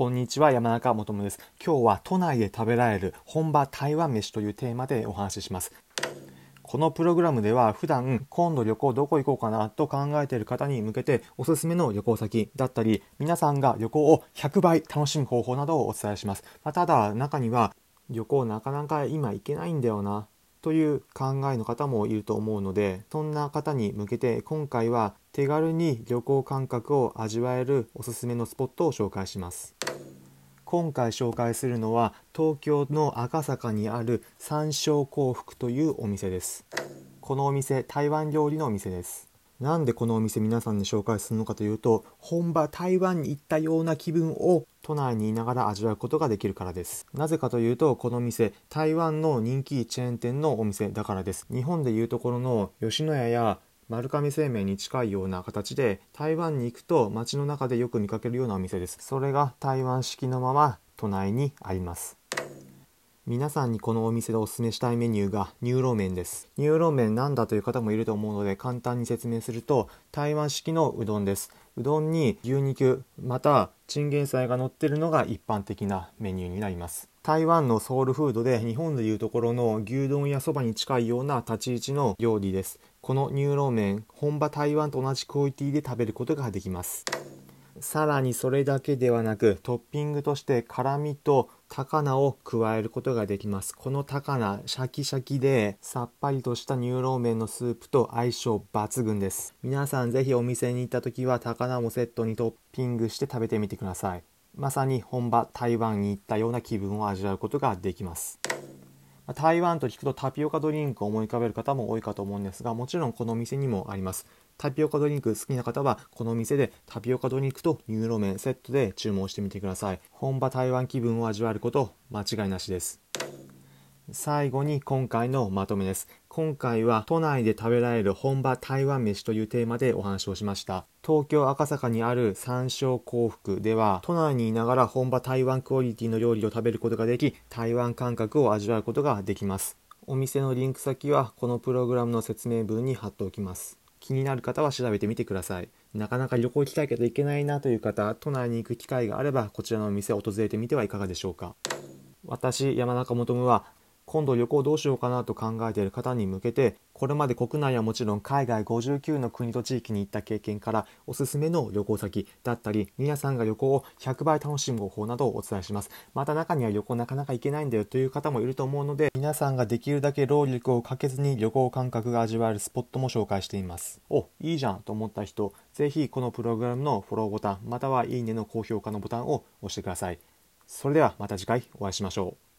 こんにちは、山中もともです。今日は都内で食べられる本場台湾飯というテーマでお話しします。このプログラムでは普段今度旅行どこ行こうかなと考えている方に向けておすすめの旅行先だったり皆さんが旅行を100倍楽しむ方法などをお伝えします。まあ、ただ中には旅行なかなか今行けないんだよなという考えの方もいると思うのでそんな方に向けて今回は手軽に旅行感覚を味わえるおすすめのスポットを紹介します今回紹介するのは東京の赤坂にある山椒幸福というお店です。このお店台湾料理のお店です。なんでこのお店皆さんに紹介するのかというと本場台湾に行ったような気分を都内にいながら味わうことができるからです。なぜかというとこの店台湾の人気チェーン店のお店だからです。日本でいうところの吉野家や丸亀製麺に近いような形で台湾に行くと街の中でよく見かけるようなお店ですそれが台湾式のまま都内にあります皆さんにこのお店でおすすめしたいメニューがニューローメンです。ニューローメンなんだという方もいると思うので簡単に説明すると台湾式のうどんです。うどんに牛肉またチンゲン菜が乗ってるのが一般的なメニューになります。台湾のソウルフードで日本でいうところの牛丼やそばに近いような立ち位置の料理です。このニューローメン本場台湾と同じクオリティで食べることができます。さらにそれだけではなくトッピングとして辛味と高菜を加えることができますこの高菜シャキシャキでさっぱりとしたニューローメンのスープと相性抜群です皆さんぜひお店に行った時は高菜もセットにトッピングして食べてみてくださいまさに本場台湾に行ったような気分を味わうことができます。台湾と聞くとタピオカドリンクを思い浮かべる方も多いかと思うんですがもちろんこのお店にもあります。タピオカドリンク好きな方はこの店でタピオカドリンクとニューローメンセットで注文してみてください。本場台湾気分を味わえること間違いなしです。最後に今回のまとめです。今回は都内で食べられる本場台湾飯というテーマでお話をしました。東京赤坂にある三商巧福では都内にいながら本場台湾クオリティの料理を食べることができ台湾感覚を味わうことができます。お店のリンク先はこのプログラムの説明文に貼っておきます。気になる方は調べてみてください。なかなか旅行行きたいけど行けないなという方、都内に行く機会があればこちらのお店を訪れてみてはいかがでしょうか。私、山中もとむは今度旅行どうしようかなと考えている方に向けてこれまで国内はもちろん海外59の国と地域に行った経験からおすすめの旅行先だったり皆さんが旅行を100倍楽しむ方法などをお伝えします。また中には旅行なかなか行けないんだよという方もいると思うので皆さんができるだけ労力をかけずに旅行感覚が味わえるスポットも紹介しています。おいいじゃんと思った人ぜひこのプログラムのフォローボタンまたはいいねの高評価のボタンを押してくださいそれではまた次回お会いしましょう